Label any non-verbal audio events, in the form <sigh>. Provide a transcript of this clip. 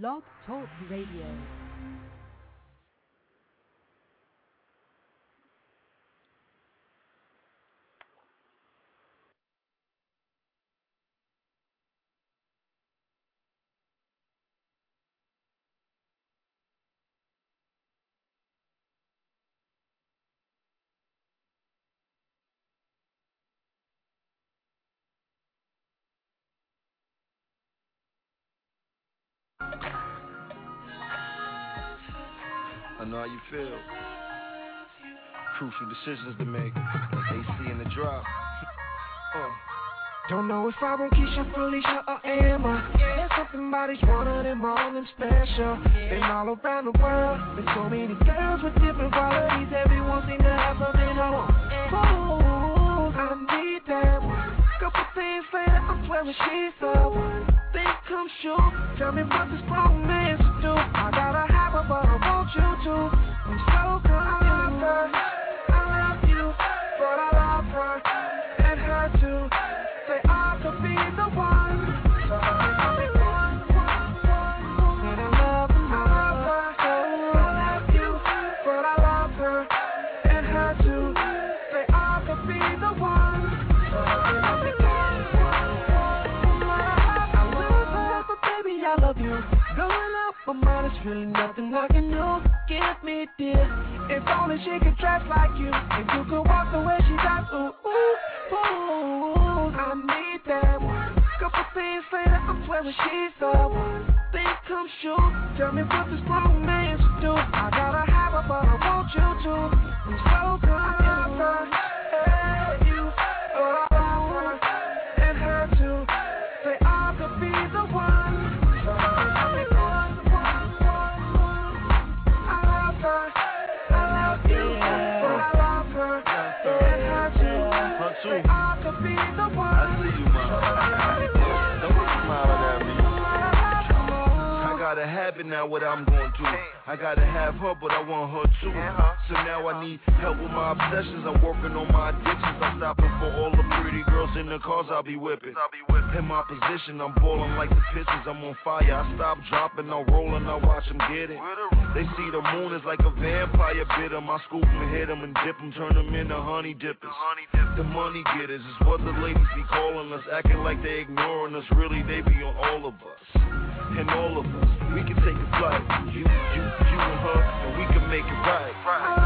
Blog Talk Radio. I know how you feel. Crucial decisions to make. AC in the drop. <laughs> uh. Don't know if I want Keisha, Felicia, or Emma. There's something about each one of them, all them special. Been all around the world, been so many girls with different qualities. Everyone seem to have something I want. Oh, I need that one. Couple things later, I'm swearing she's the one. Think come true. Tell me what this should do. You. Going up my mind is really nothing I can do. Give me dear. If only she could dress like you. If you could walk the way she does. Ooh, ooh, ooh. I need that one. Couple things later, I'm swearing she's the one. Think come true. Tell me what this grown man should do. I gotta have her, but I want you to. I'm so good. Hey, you. Her. And her too. Too. Now, what I'm going through. I gotta have her, but I want her too. So now I need help with my obsessions. I'm working on my addictions. I'm stopping for all the pretty girls in the cars I'll be whipping. In my position, I'm balling like the Pistons. I'm on fire. I stop dropping, I'm rolling. I watch them get it. They see the moon is like a vampire bit bit 'em. I scoop them, hit 'em, and dip 'em, turn 'em into honey dippers. The money getters is what the ladies be calling us, acting like they ignoring us. Really, they be on all of us. And all of us, we can take a flight. You, you, you and her, and we can make it right.